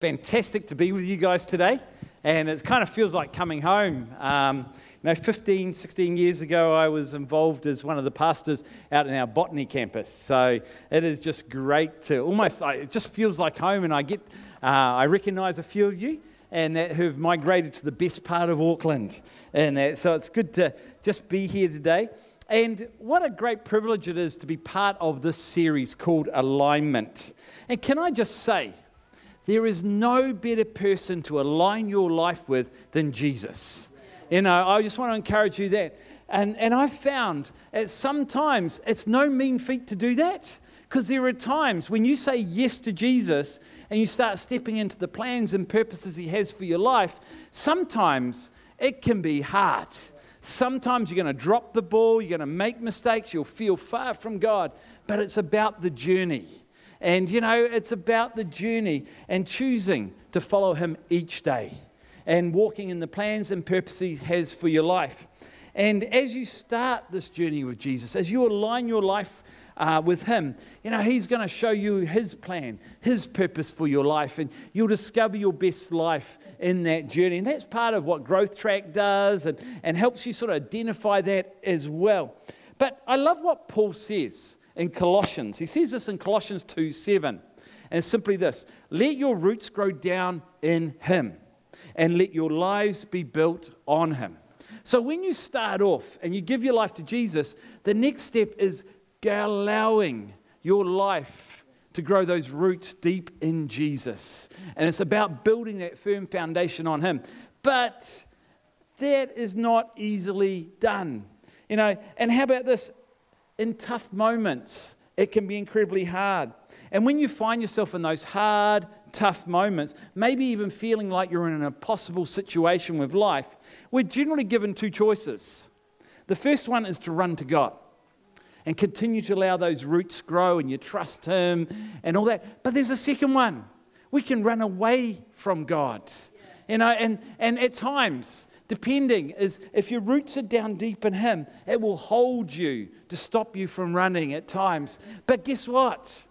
fantastic to be with you guys today. And it kind of feels like coming home. Um, you know, 15, 16 years ago, I was involved as one of the pastors out in our botany campus. So it is just great to almost, it just feels like home. And I get, uh, I recognize a few of you and that who've migrated to the best part of Auckland. And that, so it's good to just be here today. And what a great privilege it is to be part of this series called Alignment. And can I just say, there is no better person to align your life with than Jesus. You know, I just want to encourage you that. And, and I've found that sometimes it's no mean feat to do that. Because there are times when you say yes to Jesus and you start stepping into the plans and purposes He has for your life, sometimes it can be hard. Sometimes you're going to drop the ball, you're going to make mistakes, you'll feel far from God, but it's about the journey. And, you know, it's about the journey and choosing to follow Him each day and walking in the plans and purposes He has for your life. And as you start this journey with Jesus, as you align your life uh, with Him, you know, He's going to show you His plan, His purpose for your life, and you'll discover your best life in that journey. And that's part of what Growth Track does and, and helps you sort of identify that as well. But I love what Paul says in Colossians. He says this in Colossians 2 7. And it's simply this let your roots grow down in Him, and let your lives be built on Him. So when you start off and you give your life to Jesus, the next step is allowing your life to grow those roots deep in Jesus. And it's about building that firm foundation on Him. But that is not easily done. You know, and how about this? In tough moments, it can be incredibly hard. And when you find yourself in those hard, tough moments, maybe even feeling like you're in an impossible situation with life, we're generally given two choices. The first one is to run to God and continue to allow those roots grow and you trust Him and all that. But there's a second one. We can run away from God. You know, and, and at times, depending is if your roots are down deep in him it will hold you to stop you from running at times. But guess what?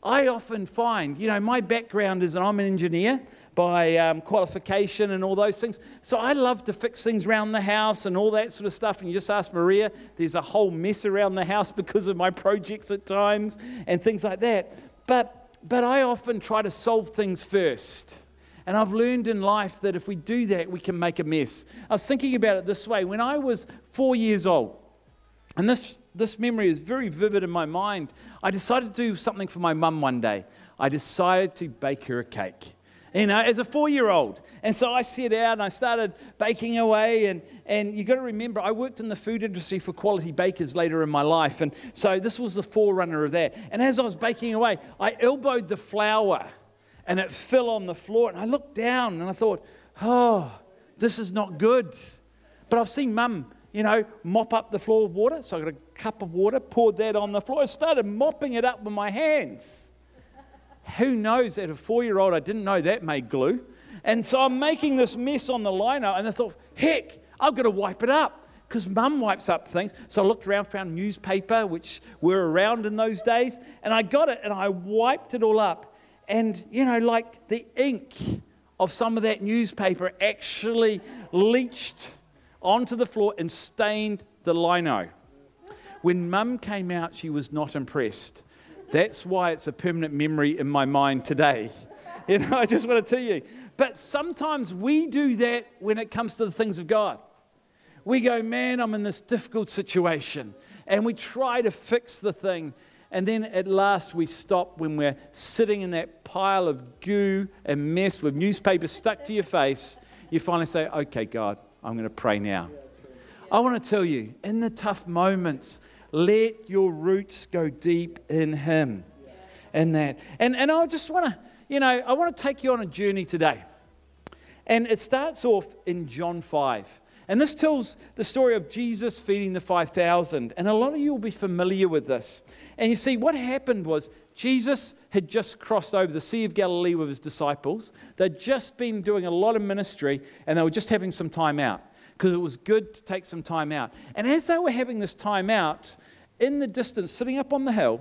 I often find you know my background is i'm an engineer by um, qualification and all those things. So i love to fix things around the house and all that sort of stuff. And you just ask maria there's a whole mess around the house because of my projects at times and things like that. But but i often try to solve things first and I've learned in life that if we do that, we can make a mess. I was thinking about it this way. When I was four years old, and this, this memory is very vivid in my mind, I decided to do something for my mum one day. I decided to bake her a cake, you know, as a four year old. And so I set out and I started baking away. And, and you've got to remember, I worked in the food industry for quality bakers later in my life. And so this was the forerunner of that. And as I was baking away, I elbowed the flour and it fell on the floor. And I looked down and I thought, oh, this is not good. But I've seen mum, you know, mop up the floor with water. So I got a cup of water, poured that on the floor. I started mopping it up with my hands. Who knows, at a four year old, I didn't know that made glue. And so I'm making this mess on the liner, and I thought, heck, I've got to wipe it up because mum wipes up things. So I looked around, found newspaper, which were around in those days, and I got it and I wiped it all up. And, you know, like the ink of some of that newspaper actually leached onto the floor and stained the lino. When mum came out, she was not impressed. That's why it's a permanent memory in my mind today. You know, I just want to tell you. But sometimes we do that when it comes to the things of God. We go, man, I'm in this difficult situation. And we try to fix the thing. And then at last we stop when we're sitting in that pile of goo and mess with newspaper stuck to your face. You finally say, Okay, God, I'm going to pray now. I want to tell you, in the tough moments, let your roots go deep in Him. And that. And, and I just want to, you know, I want to take you on a journey today. And it starts off in John 5. And this tells the story of Jesus feeding the 5,000. And a lot of you will be familiar with this. And you see, what happened was Jesus had just crossed over the Sea of Galilee with his disciples. They'd just been doing a lot of ministry and they were just having some time out because it was good to take some time out. And as they were having this time out, in the distance, sitting up on the hill,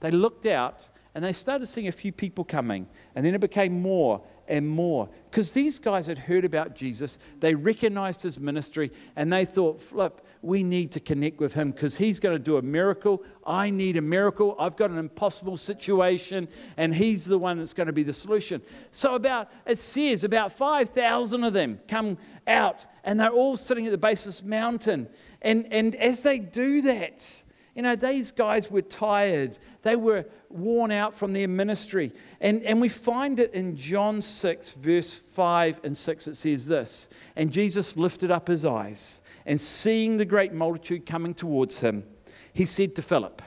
they looked out and they started seeing a few people coming. And then it became more and more. Because these guys had heard about Jesus, they recognized his ministry, and they thought, flip, we need to connect with him because he's going to do a miracle. I need a miracle. I've got an impossible situation, and he's the one that's going to be the solution. So, about, it says, about 5,000 of them come out, and they're all sitting at the base of this mountain. And, and as they do that, you know, these guys were tired. They were worn out from their ministry. And, and we find it in John 6, verse 5 and 6. It says this And Jesus lifted up his eyes and seeing the great multitude coming towards him, he said to Philip,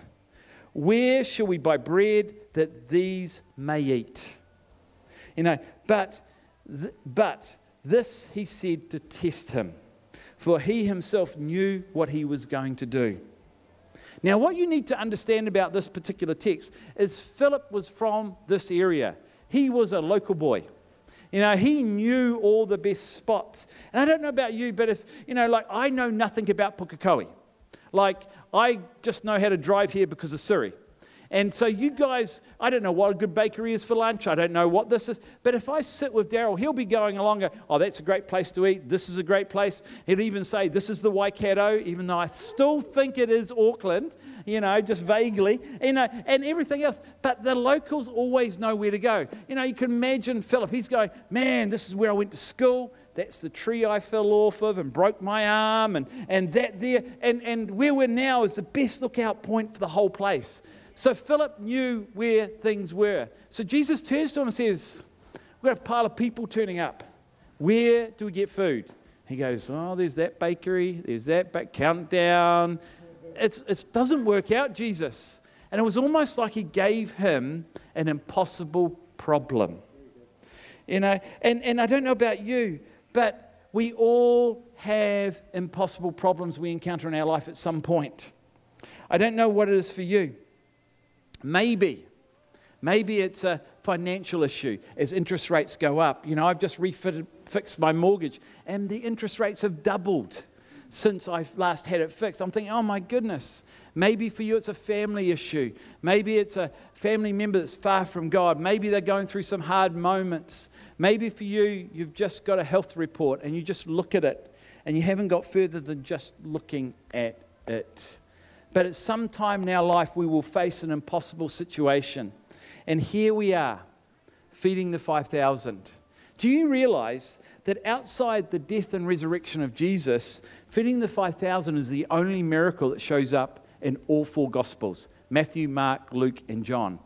Where shall we buy bread that these may eat? You know, but, but this he said to test him, for he himself knew what he was going to do. Now, what you need to understand about this particular text is Philip was from this area. He was a local boy. You know, he knew all the best spots. And I don't know about you, but if, you know, like I know nothing about Pukekohe. Like I just know how to drive here because of Siri. And so, you guys, I don't know what a good bakery is for lunch. I don't know what this is. But if I sit with Daryl, he'll be going along, go, oh, that's a great place to eat. This is a great place. He'll even say, this is the Waikato, even though I still think it is Auckland, you know, just vaguely, you know, and everything else. But the locals always know where to go. You know, you can imagine Philip, he's going, man, this is where I went to school. That's the tree I fell off of and broke my arm, and, and that there. And, and where we're now is the best lookout point for the whole place. So Philip knew where things were. So Jesus turns to him and says, We've got a pile of people turning up. Where do we get food? He goes, Oh, there's that bakery, there's that ba- countdown. It's, it doesn't work out, Jesus. And it was almost like he gave him an impossible problem. You know, and, and I don't know about you, but we all have impossible problems we encounter in our life at some point. I don't know what it is for you. Maybe, maybe it's a financial issue as interest rates go up. You know, I've just refitted, fixed my mortgage and the interest rates have doubled since I last had it fixed. I'm thinking, oh my goodness. Maybe for you it's a family issue. Maybe it's a family member that's far from God. Maybe they're going through some hard moments. Maybe for you, you've just got a health report and you just look at it and you haven't got further than just looking at it. But at some time in our life, we will face an impossible situation. And here we are, feeding the 5,000. Do you realize that outside the death and resurrection of Jesus, feeding the 5,000 is the only miracle that shows up in all four Gospels Matthew, Mark, Luke, and John?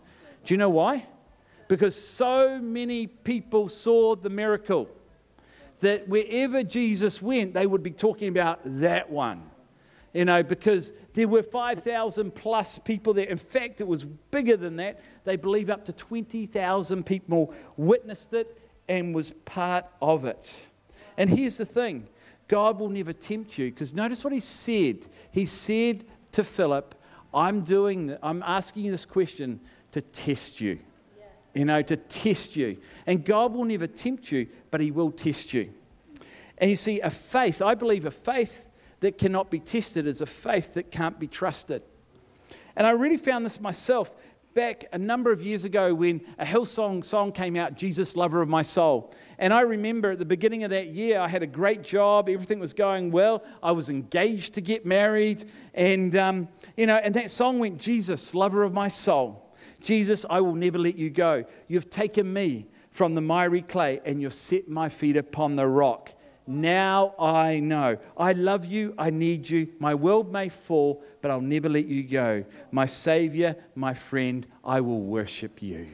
Do you know why? Because so many people saw the miracle that wherever Jesus went, they would be talking about that one you know, because there were 5,000 plus people there. In fact, it was bigger than that. They believe up to 20,000 people witnessed it and was part of it. And here's the thing God will never tempt you because notice what he said. He said to Philip, I'm doing, I'm asking you this question to test you. You know, to test you. And God will never tempt you, but He will test you. And you see, a faith, I believe a faith that cannot be tested is a faith that can't be trusted. And I really found this myself back a number of years ago when a Hillsong song came out, Jesus, Lover of My Soul. And I remember at the beginning of that year, I had a great job, everything was going well. I was engaged to get married. And, um, you know, and that song went, Jesus, Lover of My Soul. Jesus, I will never let you go. You've taken me from the miry clay and you've set my feet upon the rock. Now I know. I love you. I need you. My world may fall, but I'll never let you go. My Savior, my friend, I will worship you.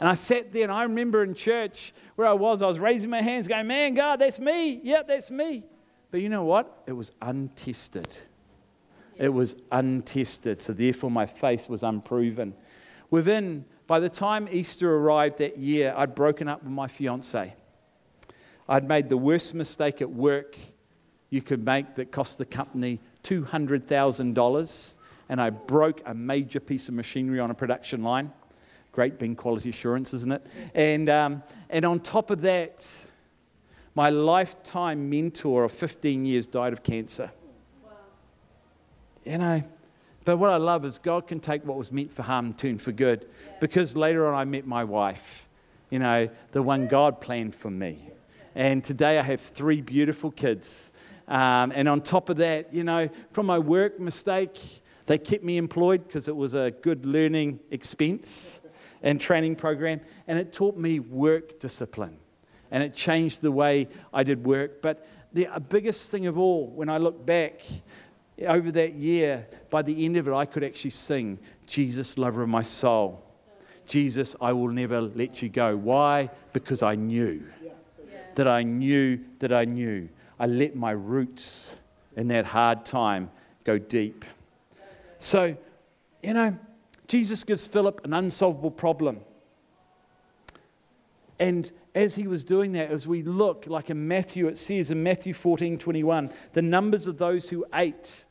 And I sat there and I remember in church where I was, I was raising my hands going, Man, God, that's me. Yep, that's me. But you know what? It was untested. It was untested. So therefore, my faith was unproven. Within, by the time Easter arrived that year, I'd broken up with my fiance. I'd made the worst mistake at work you could make that cost the company $200,000, and I broke a major piece of machinery on a production line. Great being quality assurance, isn't it? And, um, and on top of that, my lifetime mentor of 15 years died of cancer. Wow. You know, but what I love is God can take what was meant for harm and turn for good. Yeah. Because later on, I met my wife you know, the one God planned for me. And today I have three beautiful kids. Um, and on top of that, you know, from my work mistake, they kept me employed because it was a good learning expense and training program. And it taught me work discipline. And it changed the way I did work. But the biggest thing of all, when I look back over that year, by the end of it, I could actually sing, Jesus, lover of my soul. Jesus, I will never let you go. Why? Because I knew that I knew that I knew. I let my roots in that hard time go deep. So, you know, Jesus gives Philip an unsolvable problem. And as he was doing that, as we look, like in Matthew, it says in Matthew 14 21, the numbers of those who ate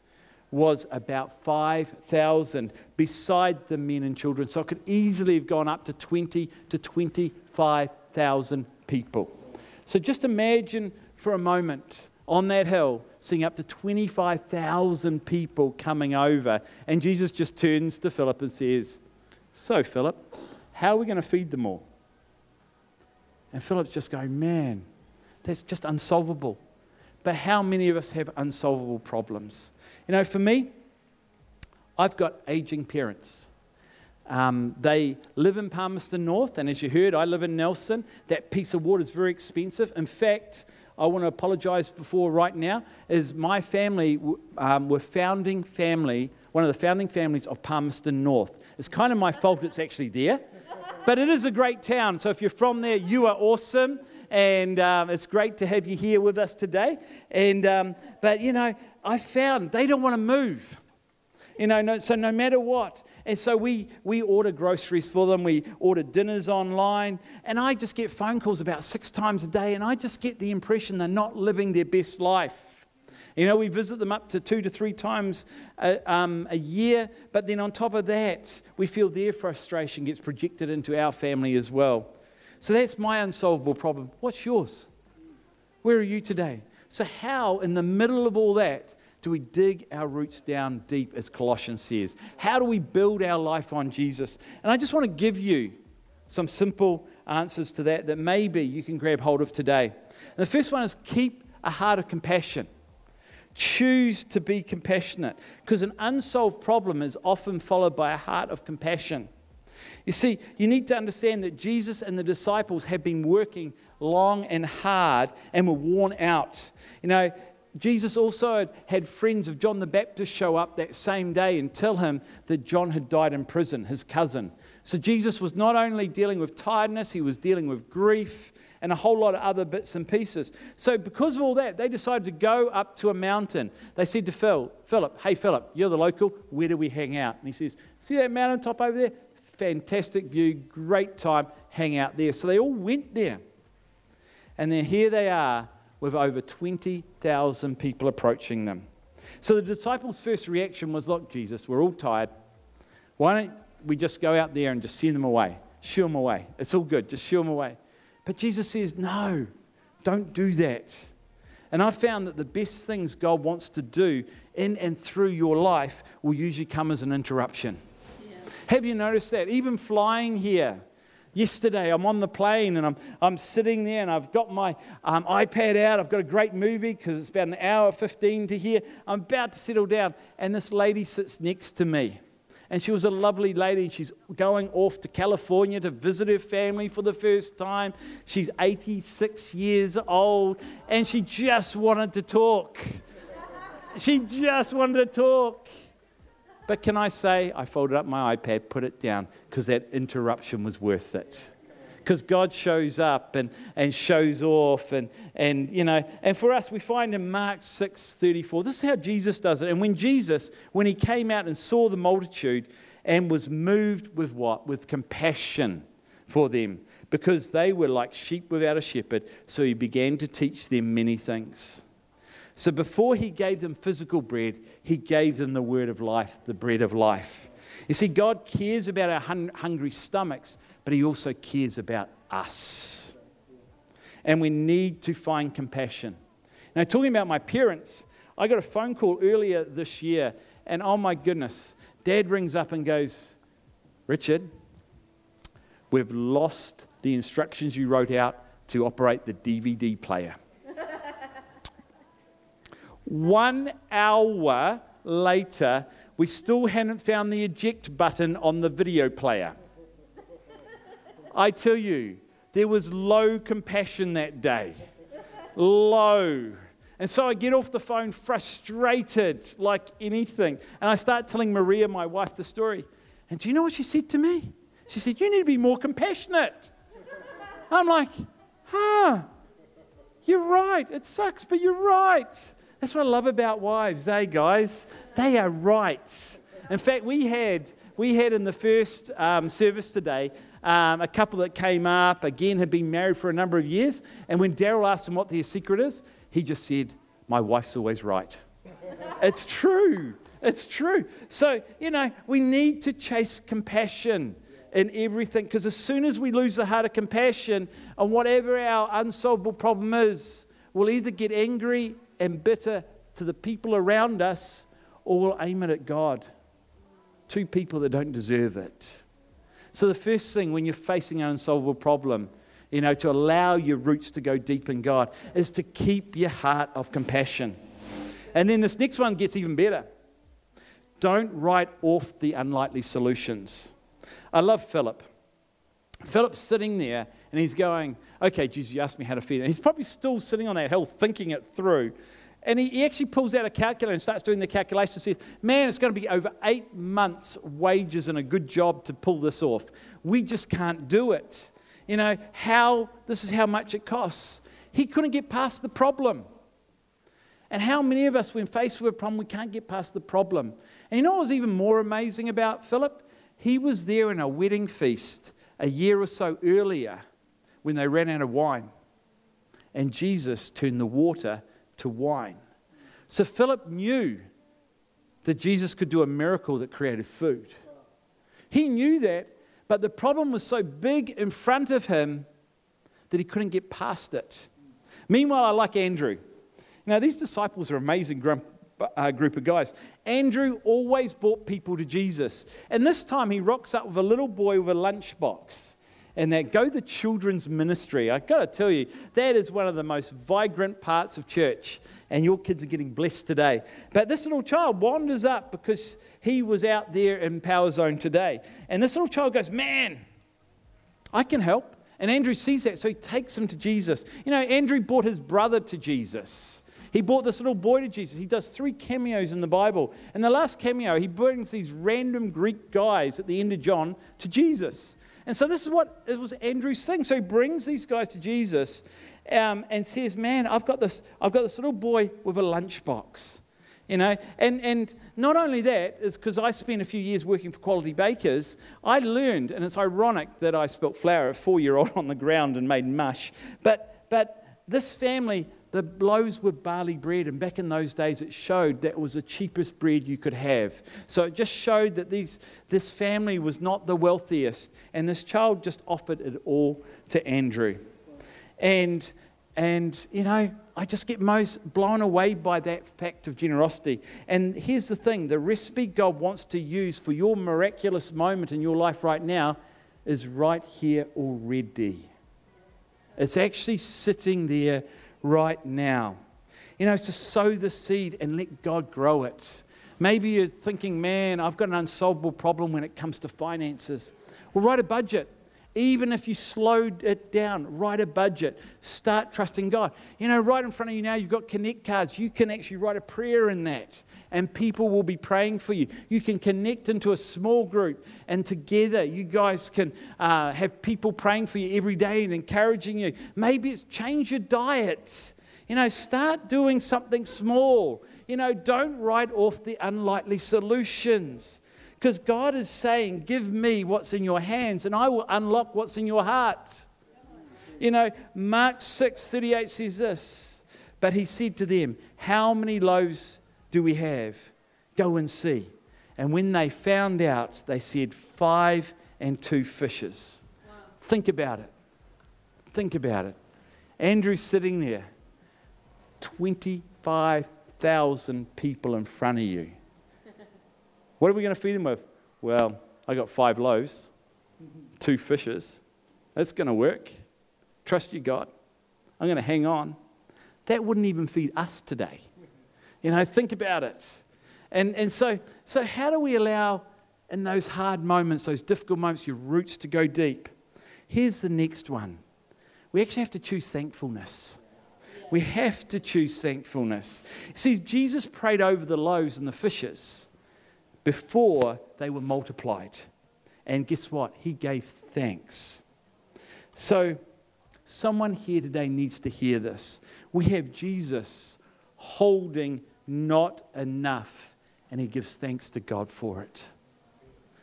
was about 5,000 beside the men and children. So it could easily have gone up to 20 to 25,000 people. So just imagine for a moment on that hill seeing up to 25,000 people coming over. And Jesus just turns to Philip and says, So, Philip, how are we going to feed them all? And Philip's just going, Man, that's just unsolvable. But how many of us have unsolvable problems? You know, for me, I've got aging parents. Um, they live in Palmerston North, and as you heard, I live in Nelson. That piece of water is very expensive. In fact, I want to apologize before right now, is my family um, were founding family, one of the founding families of Palmerston North. It's kind of my fault it's actually there, but it is a great town. So if you're from there, you are awesome, and um, it's great to have you here with us today. And um, but you know, I found they don't want to move. You know, no, so no matter what. And so we, we order groceries for them, we order dinners online, and I just get phone calls about six times a day, and I just get the impression they're not living their best life. You know, we visit them up to two to three times a, um, a year, but then on top of that, we feel their frustration gets projected into our family as well. So that's my unsolvable problem. What's yours? Where are you today? So, how, in the middle of all that, do we dig our roots down deep, as Colossians says? How do we build our life on Jesus? And I just want to give you some simple answers to that that maybe you can grab hold of today. And the first one is keep a heart of compassion. Choose to be compassionate because an unsolved problem is often followed by a heart of compassion. You see, you need to understand that Jesus and the disciples have been working long and hard and were worn out. You know, Jesus also had friends of John the Baptist show up that same day and tell him that John had died in prison, his cousin. So Jesus was not only dealing with tiredness, he was dealing with grief and a whole lot of other bits and pieces. So, because of all that, they decided to go up to a mountain. They said to Phil, Philip, hey, Philip, you're the local, where do we hang out? And he says, See that mountain top over there? Fantastic view, great time, hang out there. So they all went there. And then here they are with over 20,000 people approaching them. So the disciples' first reaction was, Look, Jesus, we're all tired. Why don't we just go out there and just send them away? Shoo them away. It's all good. Just shoo them away. But Jesus says, No, don't do that. And I've found that the best things God wants to do in and through your life will usually come as an interruption. Yeah. Have you noticed that? Even flying here, Yesterday, I'm on the plane and I'm, I'm sitting there and I've got my um, iPad out. I've got a great movie because it's about an hour 15 to here. I'm about to settle down, and this lady sits next to me. And she was a lovely lady. She's going off to California to visit her family for the first time. She's 86 years old, and she just wanted to talk. She just wanted to talk. But can I say, I folded up my iPad, put it down, because that interruption was worth it. Because God shows up and, and shows off. And, and, you know, and for us, we find in Mark 6 34, this is how Jesus does it. And when Jesus, when he came out and saw the multitude and was moved with what? With compassion for them, because they were like sheep without a shepherd. So he began to teach them many things. So before he gave them physical bread, he gave them the word of life, the bread of life. You see, God cares about our hun- hungry stomachs, but he also cares about us. And we need to find compassion. Now, talking about my parents, I got a phone call earlier this year, and oh my goodness, dad rings up and goes, Richard, we've lost the instructions you wrote out to operate the DVD player. One hour later, we still hadn't found the eject button on the video player. I tell you, there was low compassion that day. Low. And so I get off the phone frustrated like anything. And I start telling Maria, my wife, the story. And do you know what she said to me? She said, You need to be more compassionate. I'm like, Huh, you're right. It sucks, but you're right. That's what I love about wives, eh, guys? They are right. In fact, we had, we had in the first um, service today um, a couple that came up, again, had been married for a number of years. And when Daryl asked him what their secret is, he just said, My wife's always right. it's true. It's true. So, you know, we need to chase compassion in everything because as soon as we lose the heart of compassion on whatever our unsolvable problem is, we'll either get angry and bitter to the people around us or we'll aim it at God. Two people that don't deserve it. So, the first thing when you're facing an unsolvable problem, you know, to allow your roots to go deep in God, is to keep your heart of compassion. And then this next one gets even better. Don't write off the unlikely solutions. I love Philip. Philip's sitting there and he's going, Okay, Jesus, you asked me how to feed. And he's probably still sitting on that hill thinking it through. And he, he actually pulls out a calculator and starts doing the calculation. Says, Man, it's going to be over eight months' wages and a good job to pull this off. We just can't do it. You know, how, this is how much it costs. He couldn't get past the problem. And how many of us, when faced with a problem, we can't get past the problem? And you know what was even more amazing about Philip? He was there in a wedding feast a year or so earlier when they ran out of wine. And Jesus turned the water to wine. So Philip knew that Jesus could do a miracle that created food. He knew that, but the problem was so big in front of him that he couldn't get past it. Meanwhile, I like Andrew. Now, these disciples are amazing uh, group of guys. Andrew always brought people to Jesus. And this time he rocks up with a little boy with a lunchbox. And that go the children's ministry. I got to tell you, that is one of the most vibrant parts of church. And your kids are getting blessed today. But this little child wanders up because he was out there in Power Zone today. And this little child goes, Man, I can help. And Andrew sees that, so he takes him to Jesus. You know, Andrew brought his brother to Jesus. He brought this little boy to Jesus. He does three cameos in the Bible. And the last cameo, he brings these random Greek guys at the end of John to Jesus. And so this is what it was Andrew's thing. So he brings these guys to Jesus um, and says, Man, I've got this, I've got this little boy with a lunchbox. You know, and, and not only that, is because I spent a few years working for Quality Bakers, I learned, and it's ironic that I spilt flour, a four year old, on the ground and made mush. But, but this family the loaves were barley bread, and back in those days, it showed that it was the cheapest bread you could have. So it just showed that these, this family was not the wealthiest, and this child just offered it all to Andrew. And, and you know, I just get most blown away by that fact of generosity. And here's the thing the recipe God wants to use for your miraculous moment in your life right now is right here already. It's actually sitting there right now. You know, it's to sow the seed and let God grow it. Maybe you're thinking, man, I've got an unsolvable problem when it comes to finances. Well, write a budget. Even if you slowed it down, write a budget. Start trusting God. You know, right in front of you now, you've got connect cards. You can actually write a prayer in that, and people will be praying for you. You can connect into a small group, and together you guys can uh, have people praying for you every day and encouraging you. Maybe it's change your diet. You know, start doing something small. You know, don't write off the unlikely solutions. Because God is saying, Give me what's in your hands, and I will unlock what's in your heart. You know, Mark 6 38 says this, but he said to them, How many loaves do we have? Go and see. And when they found out, they said, Five and two fishes. Wow. Think about it. Think about it. Andrew's sitting there, 25,000 people in front of you. What are we going to feed them with? Well, I got five loaves, two fishes. That's going to work. Trust you, God. I'm going to hang on. That wouldn't even feed us today. You know, think about it. And, and so, so, how do we allow in those hard moments, those difficult moments, your roots to go deep? Here's the next one. We actually have to choose thankfulness. We have to choose thankfulness. See, Jesus prayed over the loaves and the fishes before they were multiplied. And guess what? He gave thanks. So, someone here today needs to hear this. We have Jesus holding not enough, and he gives thanks to God for it.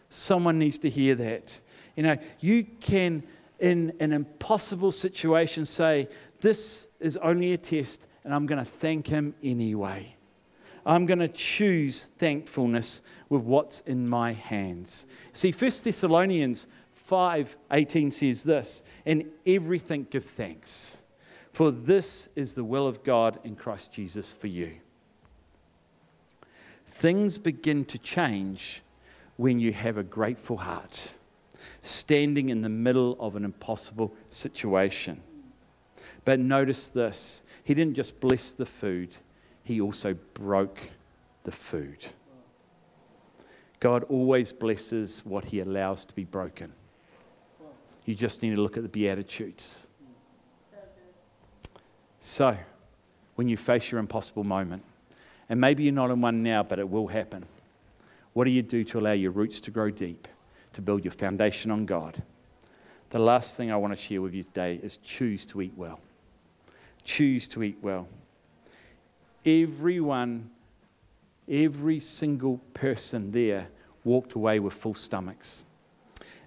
Someone needs to hear that. You know, you can, in an impossible situation, say, This is only a test, and I'm going to thank him anyway. I'm going to choose thankfulness with what's in my hands. See, 1 Thessalonians 5:18 says this, "In everything give thanks, for this is the will of God in Christ Jesus for you." Things begin to change when you have a grateful heart, standing in the middle of an impossible situation. But notice this He didn't just bless the food, He also broke the food. God always blesses what He allows to be broken. You just need to look at the Beatitudes. So, when you face your impossible moment, and maybe you're not in one now, but it will happen, what do you do to allow your roots to grow deep, to build your foundation on God? The last thing I want to share with you today is choose to eat well. Choose to eat well. Everyone, every single person there walked away with full stomachs.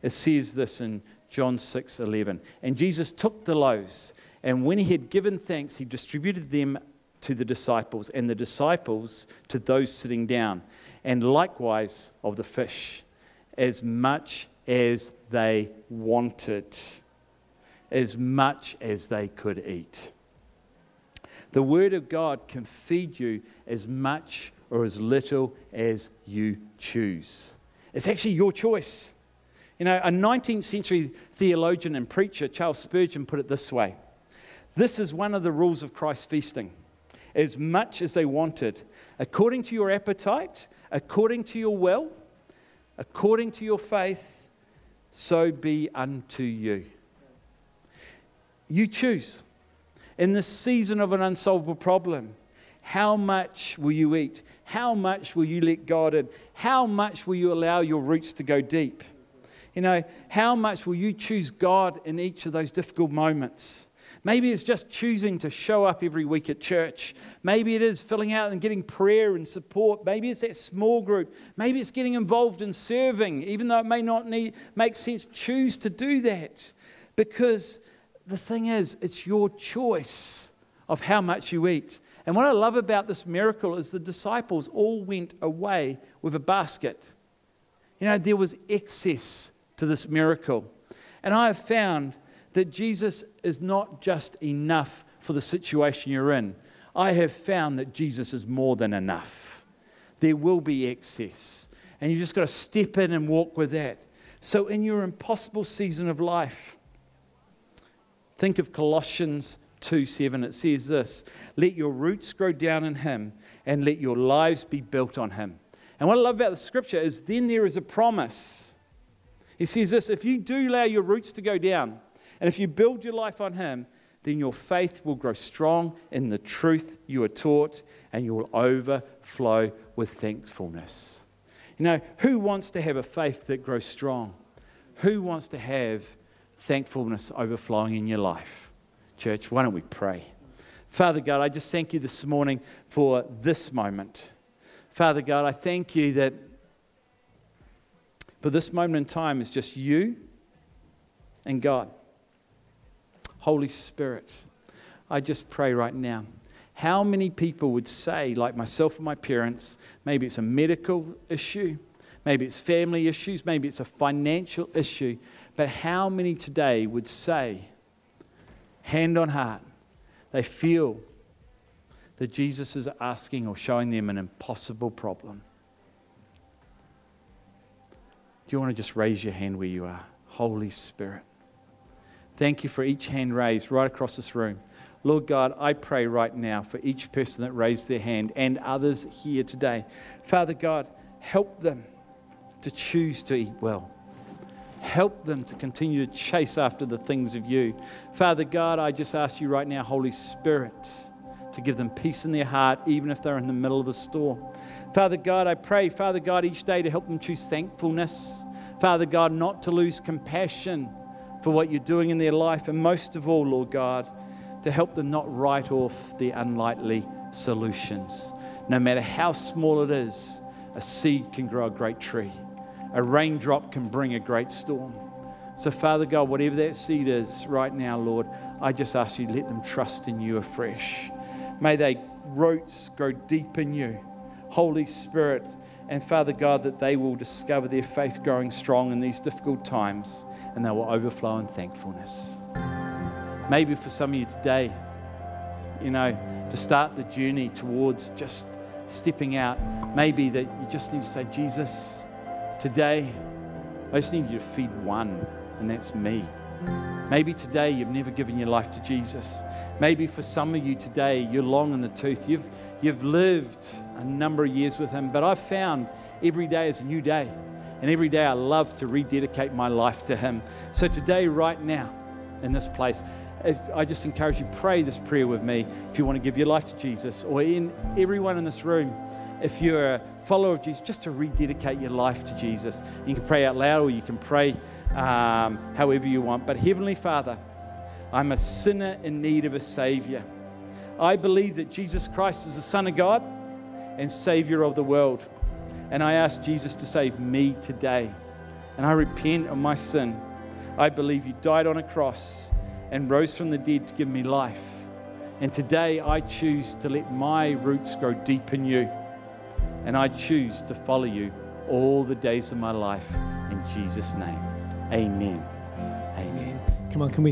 It says this in John 6 11. And Jesus took the loaves, and when he had given thanks, he distributed them to the disciples, and the disciples to those sitting down, and likewise of the fish, as much as they wanted, as much as they could eat. The Word of God can feed you as much or as little as you choose. It's actually your choice. You know, a 19th century theologian and preacher, Charles Spurgeon, put it this way This is one of the rules of Christ's feasting. As much as they wanted, according to your appetite, according to your will, according to your faith, so be unto you. You choose. In this season of an unsolvable problem, how much will you eat? How much will you let God in? How much will you allow your roots to go deep? You know, how much will you choose God in each of those difficult moments? Maybe it's just choosing to show up every week at church. Maybe it is filling out and getting prayer and support. Maybe it's that small group. Maybe it's getting involved in serving, even though it may not need, make sense. Choose to do that because the thing is, it's your choice of how much you eat. And what I love about this miracle is the disciples all went away with a basket. You know, there was excess to this miracle. And I have found that Jesus is not just enough for the situation you're in. I have found that Jesus is more than enough. There will be excess. And you just got to step in and walk with that. So, in your impossible season of life, think of Colossians 2 7. It says this Let your roots grow down in Him, and let your lives be built on Him. And what I love about the scripture is then there is a promise he says this if you do allow your roots to go down, and if you build your life on Him, then your faith will grow strong in the truth you are taught, and you will overflow with thankfulness. You know, who wants to have a faith that grows strong? Who wants to have thankfulness overflowing in your life? Church, why don't we pray? Father God, I just thank you this morning for this moment. Father God, I thank you that for this moment in time is just you and God. Holy Spirit, I just pray right now. How many people would say, like myself and my parents, maybe it's a medical issue, maybe it's family issues, maybe it's a financial issue, but how many today would say, hand on heart, they feel that Jesus is asking or showing them an impossible problem? Do you want to just raise your hand where you are? Holy Spirit. Thank you for each hand raised right across this room. Lord God, I pray right now for each person that raised their hand and others here today. Father God, help them to choose to eat well. Help them to continue to chase after the things of you. Father God, I just ask you right now, Holy Spirit, to give them peace in their heart, even if they're in the middle of the storm. Father God, I pray, Father God, each day to help them choose thankfulness. Father God, not to lose compassion for what you're doing in their life. And most of all, Lord God, to help them not write off the unlikely solutions. No matter how small it is, a seed can grow a great tree, a raindrop can bring a great storm. So, Father God, whatever that seed is right now, Lord, I just ask you, let them trust in you afresh. May they roots grow deep in you. Holy Spirit, and Father God, that they will discover their faith growing strong in these difficult times and they will overflow in thankfulness. Maybe for some of you today, you know, to start the journey towards just stepping out, maybe that you just need to say, Jesus, today, I just need you to feed one, and that's me. Maybe today you've never given your life to Jesus. Maybe for some of you today, you're long in the tooth. You've, you've lived a number of years with Him, but I've found every day is a new day. And every day I love to rededicate my life to Him. So today, right now, in this place, I just encourage you pray this prayer with me if you want to give your life to Jesus, or in everyone in this room, if you're a follower of Jesus, just to rededicate your life to Jesus. You can pray out loud, or you can pray um, however you want. But Heavenly Father, I'm a sinner in need of a Savior. I believe that Jesus Christ is the Son of God and Savior of the world. And I ask Jesus to save me today. And I repent of my sin. I believe you died on a cross and rose from the dead to give me life. And today I choose to let my roots grow deep in you. And I choose to follow you all the days of my life. In Jesus' name, amen. Amen. Come on, can we